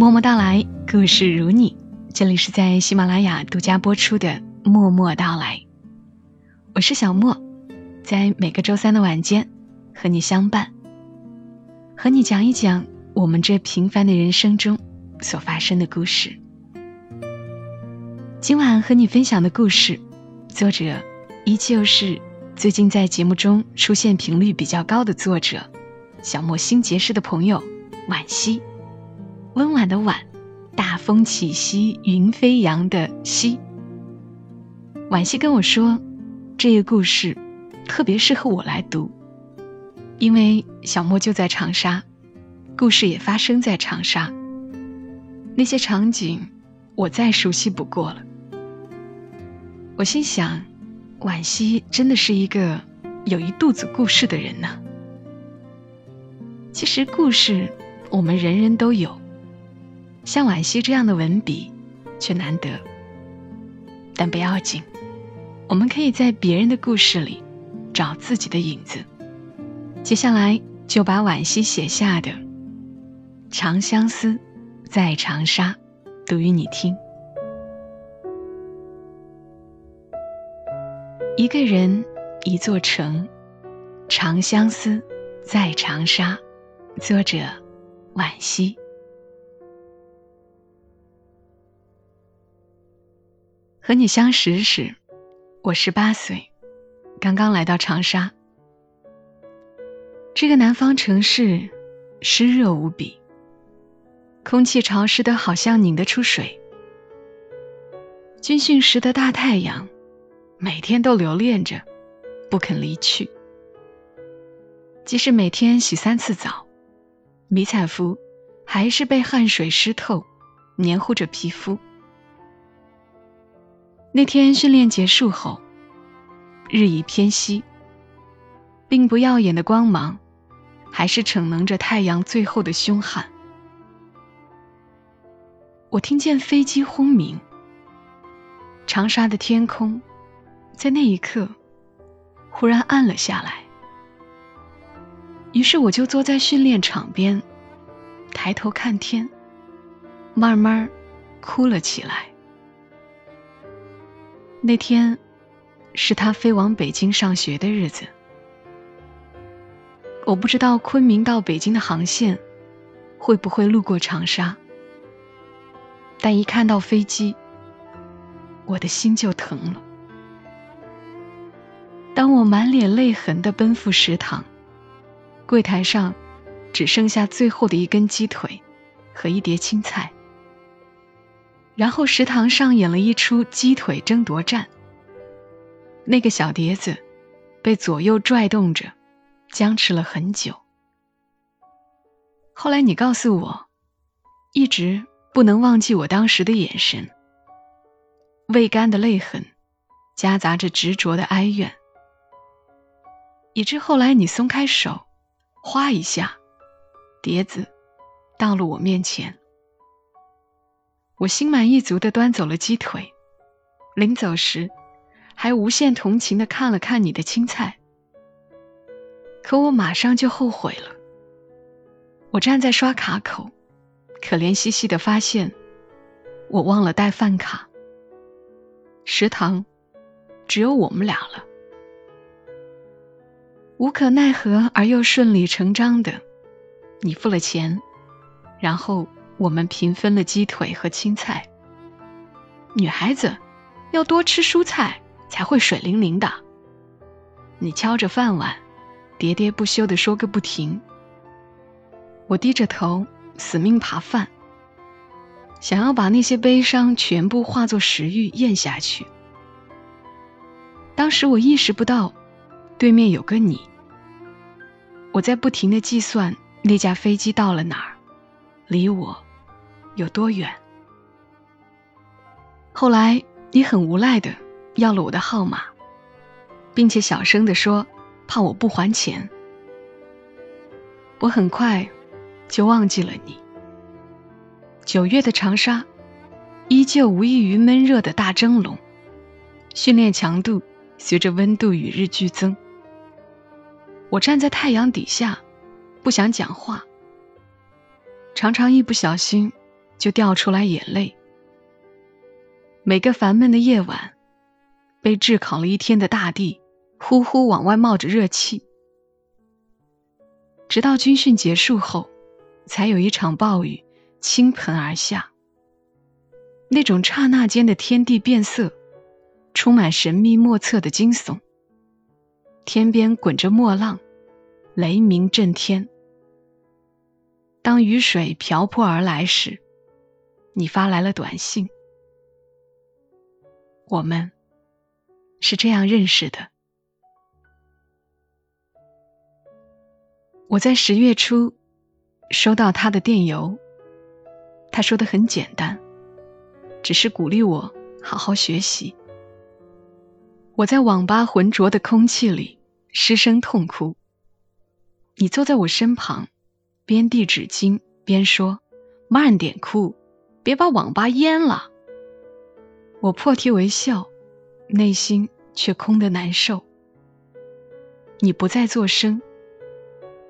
默默到来，故事如你。这里是在喜马拉雅独家播出的《默默到来》，我是小莫，在每个周三的晚间和你相伴，和你讲一讲我们这平凡的人生中所发生的故事。今晚和你分享的故事，作者依旧是最近在节目中出现频率比较高的作者，小莫新结识的朋友惋惜。温婉的婉，大风起兮云飞扬的兮。惋惜跟我说，这个故事特别适合我来读，因为小莫就在长沙，故事也发生在长沙。那些场景我再熟悉不过了。我心想，惋惜真的是一个有一肚子故事的人呢。其实故事我们人人都有。像惋惜这样的文笔，却难得。但不要紧，我们可以在别人的故事里找自己的影子。接下来就把惋惜写下的《长相思，在长沙》读与你听。一个人，一座城，长相思，在长沙。作者：惋惜。和你相识时，我十八岁，刚刚来到长沙。这个南方城市湿热无比，空气潮湿的好像拧得出水。军训时的大太阳，每天都留恋着，不肯离去。即使每天洗三次澡，迷彩服还是被汗水湿透，黏糊着皮肤。那天训练结束后，日已偏西，并不耀眼的光芒，还是逞能着太阳最后的凶悍。我听见飞机轰鸣，长沙的天空在那一刻忽然暗了下来。于是我就坐在训练场边，抬头看天，慢慢哭了起来。那天，是他飞往北京上学的日子。我不知道昆明到北京的航线会不会路过长沙，但一看到飞机，我的心就疼了。当我满脸泪痕的奔赴食堂，柜台上只剩下最后的一根鸡腿和一碟青菜。然后食堂上演了一出鸡腿争夺战。那个小碟子被左右拽动着，僵持了很久。后来你告诉我，一直不能忘记我当时的眼神，未干的泪痕，夹杂着执着的哀怨，以致后来你松开手，哗一下，碟子到了我面前。我心满意足的端走了鸡腿，临走时，还无限同情的看了看你的青菜。可我马上就后悔了。我站在刷卡口，可怜兮兮的发现，我忘了带饭卡。食堂只有我们俩了。无可奈何而又顺理成章的，你付了钱，然后。我们平分了鸡腿和青菜。女孩子要多吃蔬菜才会水灵灵的。你敲着饭碗，喋喋不休的说个不停。我低着头死命扒饭，想要把那些悲伤全部化作食欲咽下去。当时我意识不到，对面有个你。我在不停的计算那架飞机到了哪儿，离我。有多远？后来你很无赖的要了我的号码，并且小声的说，怕我不还钱。我很快就忘记了你。九月的长沙，依旧无异于闷热的大蒸笼，训练强度随着温度与日俱增。我站在太阳底下，不想讲话，常常一不小心。就掉出来眼泪。每个烦闷的夜晚，被炙烤了一天的大地，呼呼往外冒着热气。直到军训结束后，才有一场暴雨倾盆而下。那种刹那间的天地变色，充满神秘莫测的惊悚。天边滚着墨浪，雷鸣震天。当雨水瓢泼而来时，你发来了短信。我们是这样认识的。我在十月初收到他的电邮，他说的很简单，只是鼓励我好好学习。我在网吧浑浊的空气里失声痛哭。你坐在我身旁，边递纸巾边说：“慢点哭，别把网吧淹了。”我破涕为笑，内心却空得难受。你不再作声。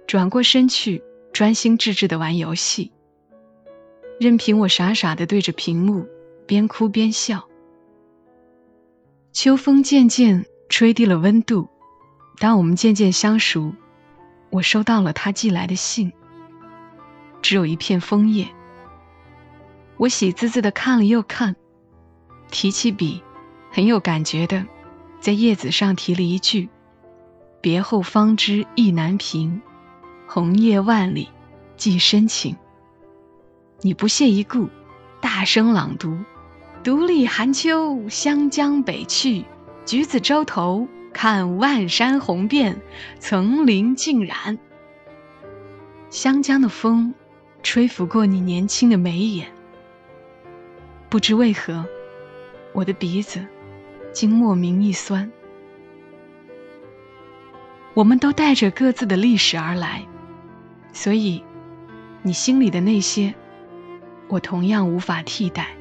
转过身去，专心致志的玩游戏，任凭我傻傻的对着屏幕，边哭边笑。秋风渐渐吹低了温度，当我们渐渐相熟，我收到了他寄来的信，只有一片枫叶。我喜滋滋的看了又看，提起笔，很有感觉的，在叶子上提了一句：“别后方知意难平。”红叶万里，寄深情。你不屑一顾，大声朗读：“独立寒秋，湘江北去，橘子洲头，看万山红遍，层林尽染。”湘江的风，吹拂过你年轻的眉眼。不知为何，我的鼻子竟莫名一酸。我们都带着各自的历史而来。所以，你心里的那些，我同样无法替代。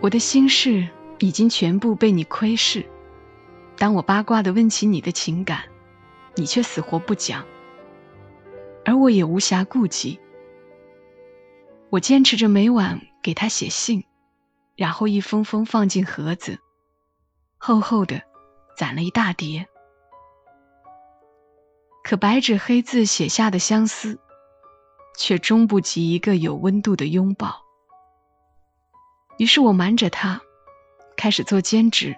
我的心事已经全部被你窥视。当我八卦的问起你的情感，你却死活不讲，而我也无暇顾及。我坚持着每晚给他写信，然后一封封放进盒子，厚厚的，攒了一大叠。可白纸黑字写下的相思，却终不及一个有温度的拥抱。于是我瞒着他，开始做兼职。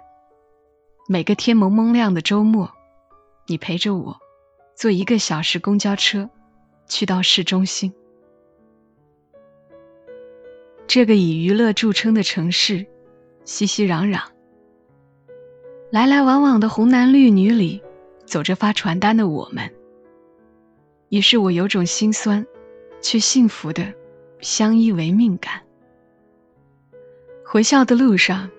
每个天蒙蒙亮的周末，你陪着我，坐一个小时公交车，去到市中心。这个以娱乐著称的城市，熙熙攘攘，来来往往的红男绿女里，走着发传单的我们。于是我有种心酸，却幸福的相依为命感。回校的路上，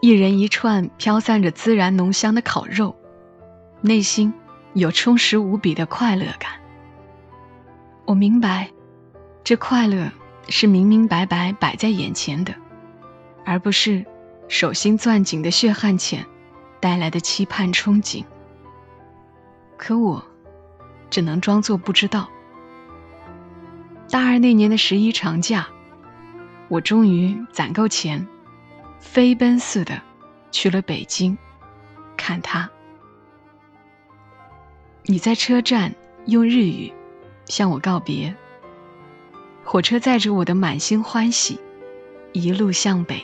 一人一串飘散着孜然浓香的烤肉，内心有充实无比的快乐感。我明白，这快乐是明明白白摆在眼前的，而不是手心攥紧的血汗钱带来的期盼憧憬。可我。只能装作不知道。大二那年的十一长假，我终于攒够钱，飞奔似的去了北京看他。你在车站用日语向我告别，火车载着我的满心欢喜，一路向北。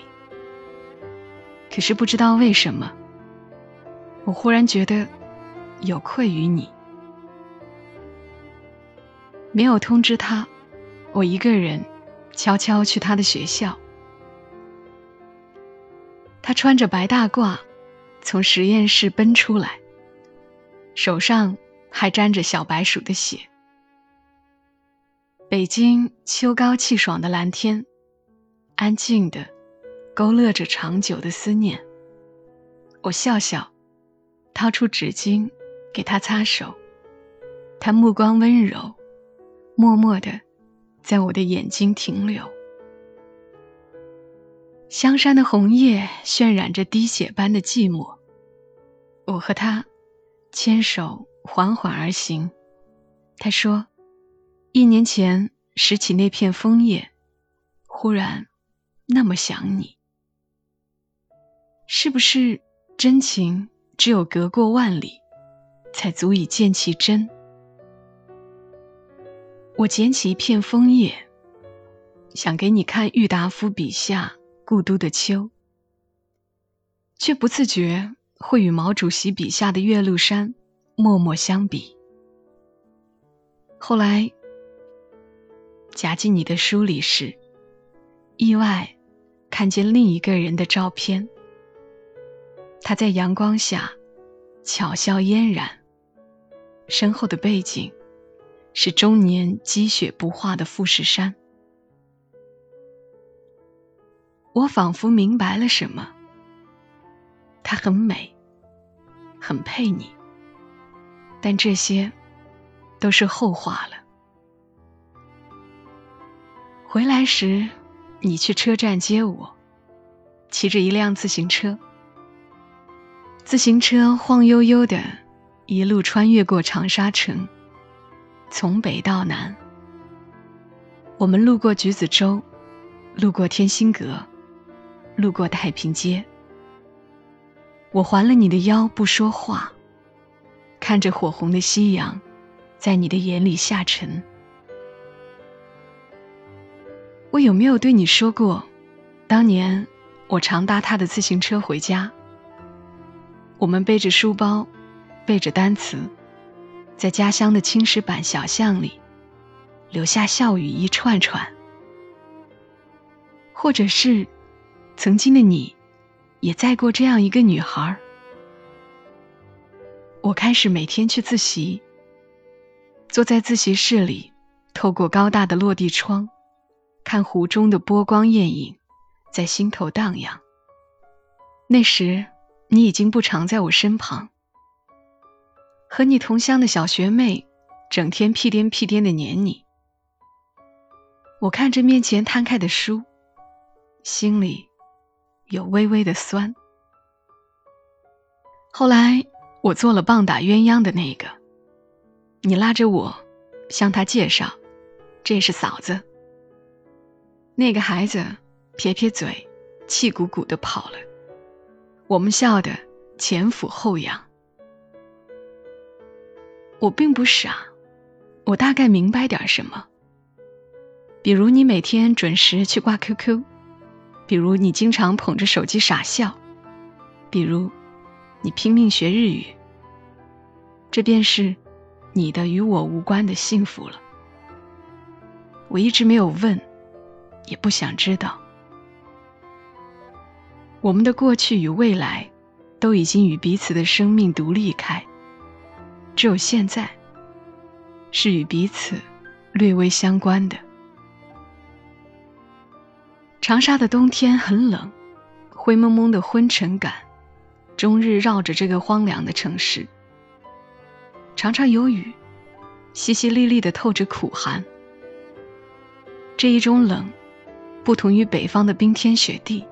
可是不知道为什么，我忽然觉得有愧于你。没有通知他，我一个人悄悄去他的学校。他穿着白大褂，从实验室奔出来，手上还沾着小白鼠的血。北京秋高气爽的蓝天，安静的勾勒着长久的思念。我笑笑，掏出纸巾给他擦手，他目光温柔。默默的，在我的眼睛停留。香山的红叶渲染着滴血般的寂寞。我和他牵手缓缓而行。他说：“一年前拾起那片枫叶，忽然那么想你。是不是真情只有隔过万里，才足以见其真？我捡起一片枫叶，想给你看郁达夫笔下故都的秋，却不自觉会与毛主席笔下的岳麓山默默相比。后来夹进你的书里时，意外看见另一个人的照片。他在阳光下巧笑嫣然，身后的背景是终年积雪不化的富士山。我仿佛明白了什么。她很美，很配你，但这些都是后话了。回来时，你去车站接我，骑着一辆自行车。自行车晃悠悠的，一路穿越过长沙城，从北到南。我们路过橘子洲，路过天心阁，路过太平街。我环了你的腰，不说话，看着火红的夕阳，在你的眼里下沉。我有没有对你说过，当年我常搭他的自行车回家？我们背着书包，背着单词，在家乡的青石板小巷里，留下笑语一串串。或者是，曾经的你，也载过这样一个女孩。我开始每天去自习，坐在自习室里，透过高大的落地窗，看湖中的波光艳影，在心头荡漾。那时。你已经不常在我身旁，和你同乡的小学妹整天屁颠屁颠的撵你。我看着面前摊开的书，心里有微微的酸。后来我做了棒打鸳鸯的那个，你拉着我向他介绍，这是嫂子。那个孩子撇撇嘴，气鼓鼓的跑了。我们笑得前俯后仰。我并不傻，我大概明白点什么。比如你每天准时去挂 QQ，比如你经常捧着手机傻笑，比如你拼命学日语，这便是你的与我无关的幸福了。我一直没有问，也不想知道。我们的过去与未来，都已经与彼此的生命独立开，只有现在，是与彼此略微相关的。长沙的冬天很冷，灰蒙蒙的昏沉感，终日绕着这个荒凉的城市。常常有雨，淅淅沥沥的透着苦寒。这一种冷，不同于北方的冰天雪地。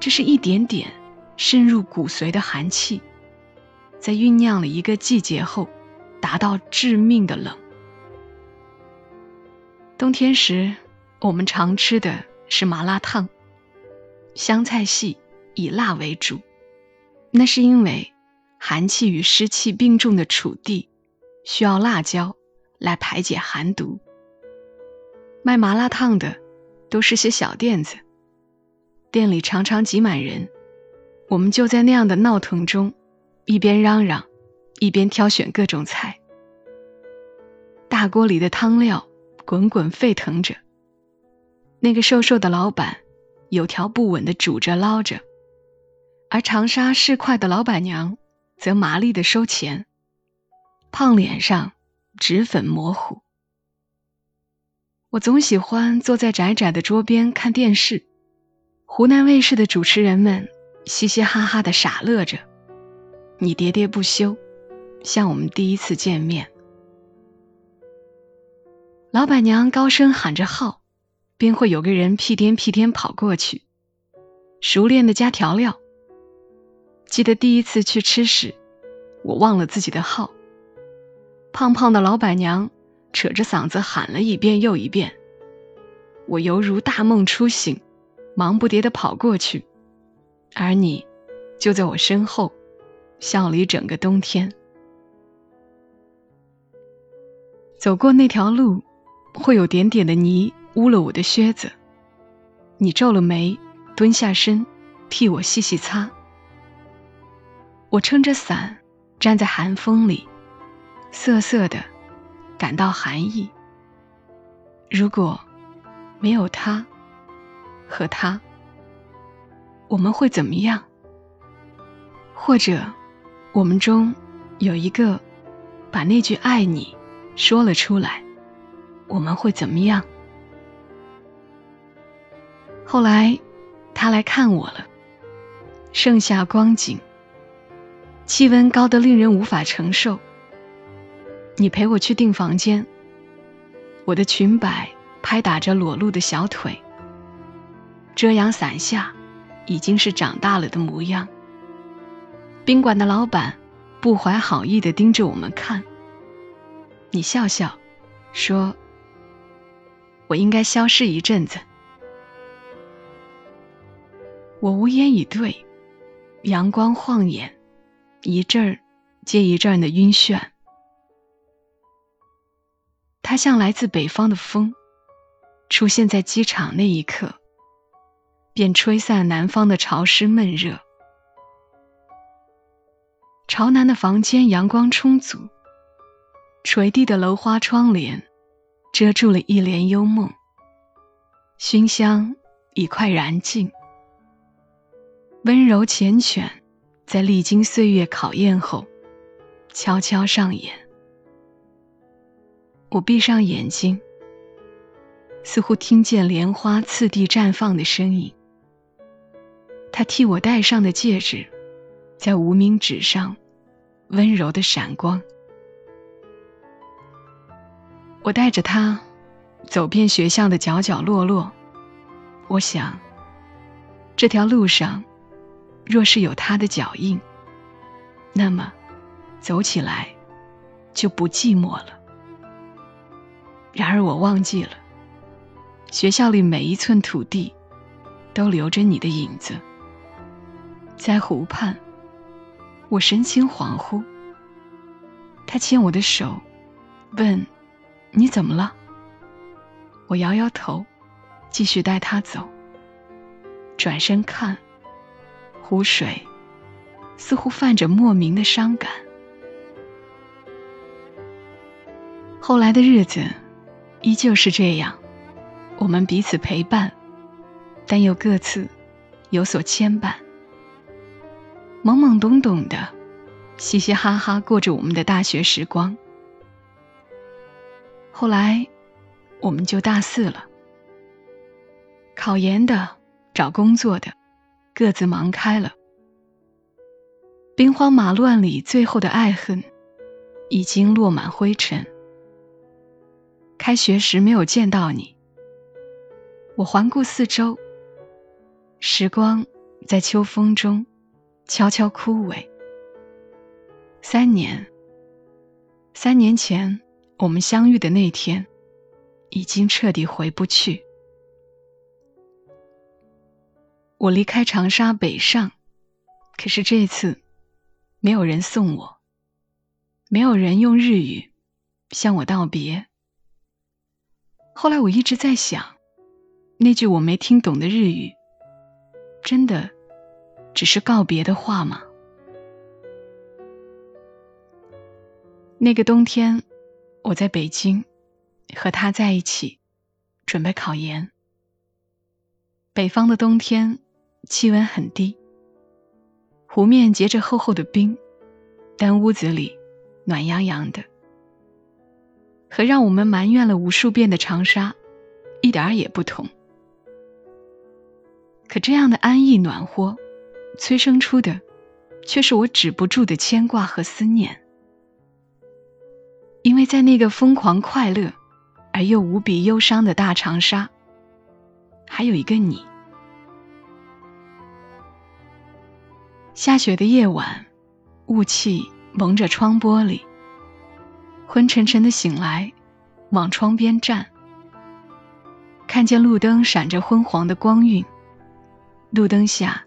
这是一点点深入骨髓的寒气，在酝酿了一个季节后，达到致命的冷。冬天时，我们常吃的是麻辣烫，湘菜系以辣为主，那是因为寒气与湿气并重的楚地，需要辣椒来排解寒毒。卖麻辣烫的都是些小店子。店里常常挤满人，我们就在那样的闹腾中，一边嚷嚷，一边挑选各种菜。大锅里的汤料滚滚沸腾着，那个瘦瘦的老板有条不紊地煮着捞着，而长沙市侩的老板娘则麻利地收钱，胖脸上脂粉模糊。我总喜欢坐在窄窄的桌边看电视。湖南卫视的主持人们嘻嘻哈哈的傻乐着，你喋喋不休，像我们第一次见面。老板娘高声喊着号，便会有个人屁颠屁颠跑过去，熟练的加调料。记得第一次去吃时，我忘了自己的号，胖胖的老板娘扯着嗓子喊了一遍又一遍。我犹如大梦初醒，忙不迭地跑过去，而你就在我身后，笑了一整个冬天。走过那条路，会有点点的泥污了我的靴子。你皱了眉，蹲下身，替我细细擦。我撑着伞，站在寒风里，瑟瑟的感到寒意。如果没有他和他，我们会怎么样？或者，我们中有一个把那句爱你说了出来，我们会怎么样？后来，他来看我了。盛夏光景，气温高得令人无法承受。你陪我去订房间。我的裙摆拍打着裸露的小腿。遮阳伞下，已经是长大了的模样。宾馆的老板不怀好意地盯着我们看。你笑笑，说：“我应该消失一阵子。”我无言以对，阳光晃眼，一阵儿接一阵的晕眩。它像来自北方的风，出现在机场那一刻，便吹散南方的潮湿闷热。朝南的房间阳光充足，垂地的楼花窗帘遮住了一帘幽梦，熏香已快燃尽。温柔缱绻，在历经岁月考验后，悄悄上演。我闭上眼睛，似乎听见莲花次第绽放的声音。他替我戴上的戒指，在无名指上温柔的闪光。我带着它，走遍学校的角角落落。我想，这条路上。若是有他的脚印，那么走起来就不寂寞了。然而我忘记了，学校里每一寸土地都留着你的影子。在湖畔，我神情恍惚。他牵我的手，问：“你怎么了？”我摇摇头，继续带他走。转身看。湖水似乎泛着莫名的伤感。后来的日子依旧是这样，我们彼此陪伴，但又各自有所牵绊。懵懵懂懂的，嘻嘻哈哈过着我们的大学时光。后来，我们就大四了，考研的，找工作的。各自忙开了，兵荒马乱里，最后的爱恨已经落满灰尘。开学时没有见到你，我环顾四周，时光在秋风中悄悄枯萎。三年，三年前我们相遇的那天，已经彻底回不去。我离开长沙北上，可是这次没有人送我，没有人用日语向我道别。后来我一直在想，那句我没听懂的日语，真的只是告别的话吗？那个冬天，我在北京和他在一起，准备考研。北方的冬天。气温很低，湖面结着厚厚的冰，但屋子里暖洋洋的，和让我们埋怨了无数遍的长沙一点儿也不同。可这样的安逸暖和，催生出的却是我止不住的牵挂和思念，因为在那个疯狂快乐而又无比忧伤的大长沙，还有一个你。下雪的夜晚，雾气蒙着窗玻璃。昏沉沉的醒来，往窗边站，看见路灯闪着昏黄的光晕，路灯下，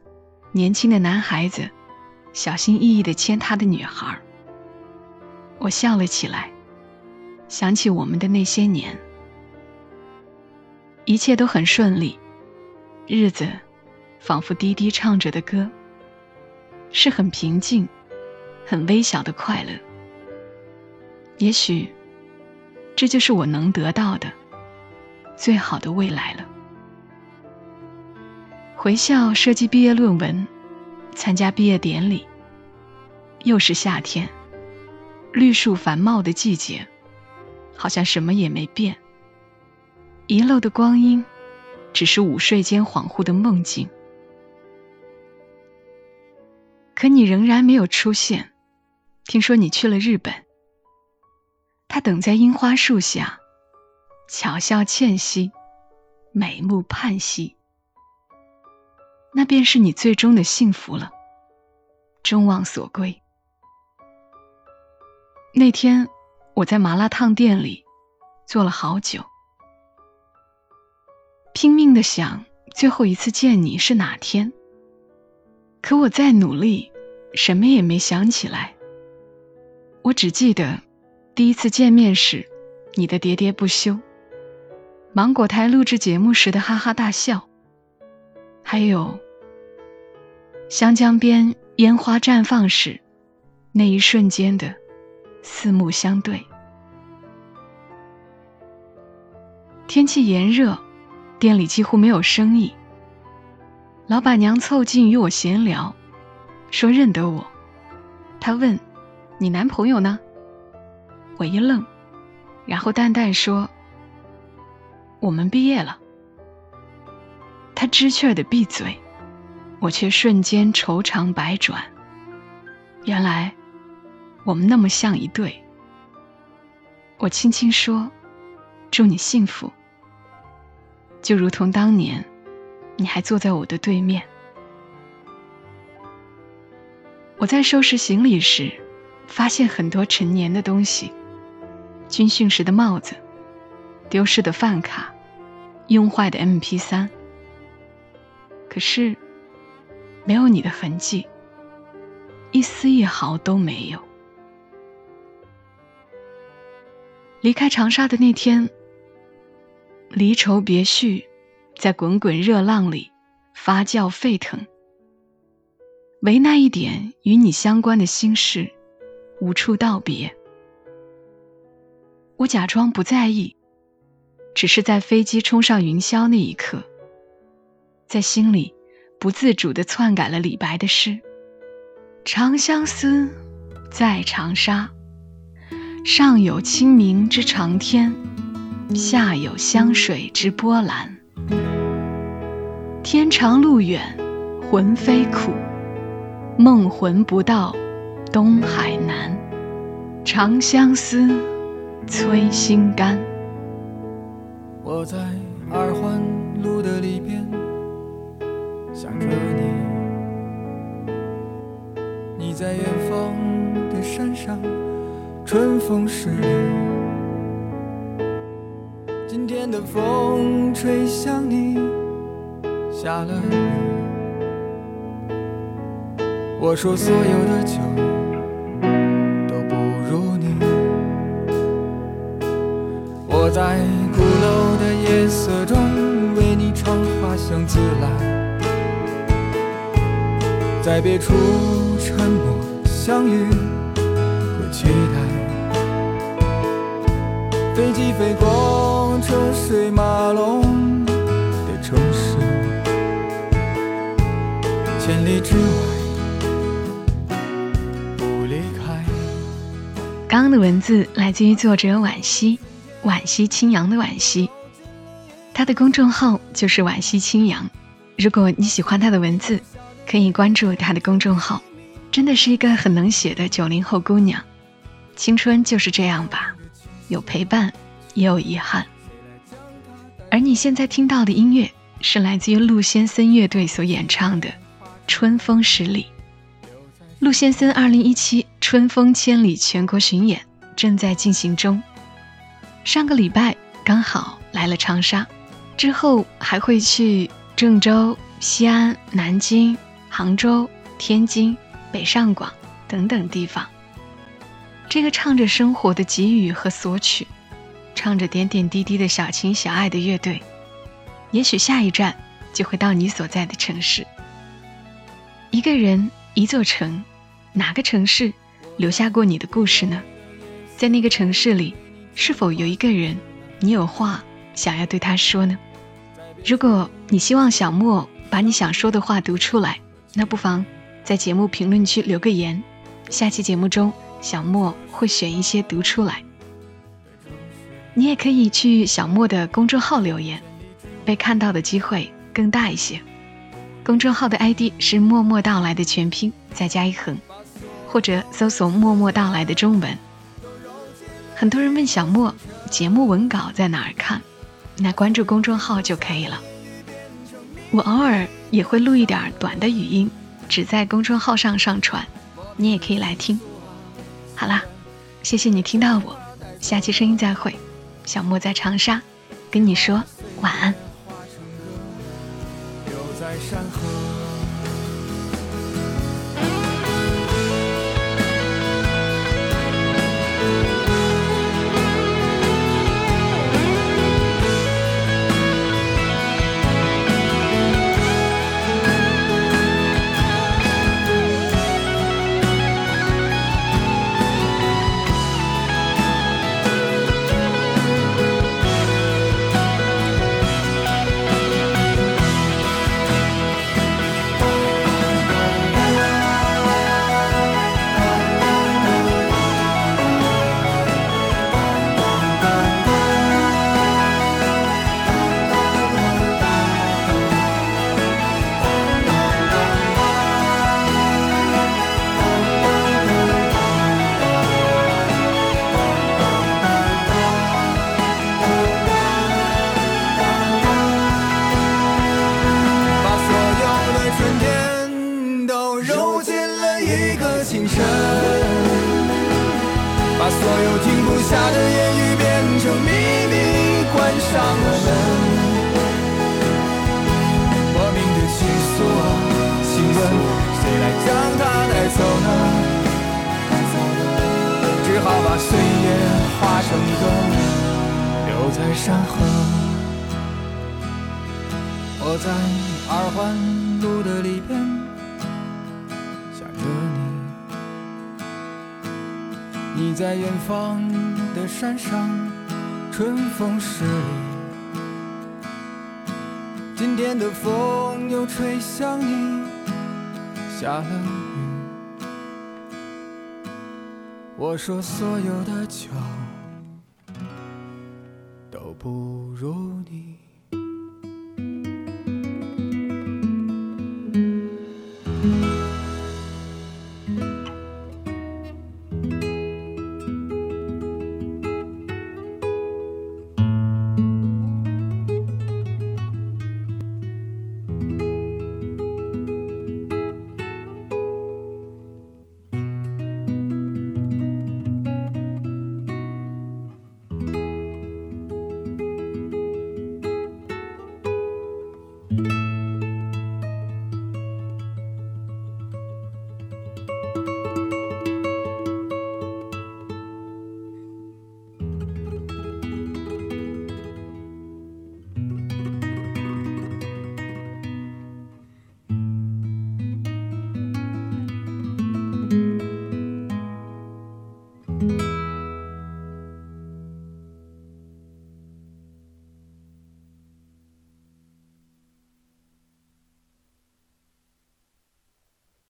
年轻的男孩子小心翼翼地牵他的女孩。我笑了起来，想起我们的那些年，一切都很顺利，日子仿佛滴滴唱着的歌，是很平静、很微小的快乐。也许，这就是我能得到的最好的未来了。回校设计毕业论文，参加毕业典礼，又是夏天。绿树繁茂的季节，好像什么也没变。遗漏的光阴，只是午睡间恍惚的梦境。可你仍然没有出现。听说你去了日本。他等在樱花树下，巧笑倩兮，美目盼兮。那便是你最终的幸福了。众望所归。那天，我在麻辣烫店里坐了好久，拼命的想最后一次见你是哪天。可我再努力，什么也没想起来。我只记得第一次见面时你的喋喋不休，芒果台录制节目时的哈哈大笑，还有湘江边烟花绽放时那一瞬间的。四目相对，天气炎热，店里几乎没有生意。老板娘凑近与我闲聊，说认得我。她问：“你男朋友呢？”我一愣，然后淡淡说：“我们毕业了。”他知趣的闭嘴，我却瞬间愁肠百转。原来。我们那么像一对，我轻轻说：“祝你幸福。”就如同当年，你还坐在我的对面。我在收拾行李时，发现很多陈年的东西：军训时的帽子、丢失的饭卡、用坏的 MP3。可是，没有你的痕迹，一丝一毫都没有。离开长沙的那天，离愁别绪在滚滚热浪里发酵沸腾，唯那一点与你相关的心事无处道别。我假装不在意，只是在飞机冲上云霄那一刻，在心里不自主地篡改了李白的诗：“长相思，在长沙。”上有清明之长天，下有湘水之波澜。天长路远，魂飞苦，梦魂不到，东海南。长相思，催心肝。我在二环路的里边想着你，你在远方的山上。春风十里，今天的风吹向你，下了雨。我说所有的酒我在鼓楼的夜色中为你唱花香自来，在别处沉默相遇和期待。飞机飞过车水马龙的城市，千里之外不离开。刚刚的文字来自于作者惋惜，惋惜青扬的惋惜，他的公众号就是惋惜青扬。如果你喜欢他的文字，可以关注他的公众号。真的是一个很能写的九零后姑娘，青春就是这样吧。有陪伴，也有遗憾。而你现在听到的音乐是来自于陆先森乐队所演唱的《春风十里》。陆先森二零一七春风千里全国巡演正在进行中，上个礼拜刚好来了长沙，之后还会去郑州、西安、南京、杭州、天津、北上广等等地方。这个唱着生活的给予和索取，唱着点点滴滴的小情小爱的乐队，也许下一站就会到你所在的城市。一个人，一座城，哪个城市留下过你的故事呢？在那个城市里，是否有一个人，你有话想要对他说呢？如果你希望小莫把你想说的话读出来，那不妨在节目评论区留个言，下期节目中小莫会选一些读出来。你也可以去小莫的公众号留言，被看到的机会更大一些。公众号的 ID 是“默默到来”的全拼，再加一横，或者搜索“默默到来”的中文。很多人问小莫，节目文稿在哪儿看？那关注公众号就可以了。我偶尔也会录一点短的语音，只在公众号上上传，你也可以来听。好啦，谢谢你听到我，下期声音再会。小莫在长沙，跟你说晚安。山河。上山河。我在二环路的里边想着你，你在远方的山上，春风十里。今天的风又吹向你，下了雨。我说所有的酒不如你。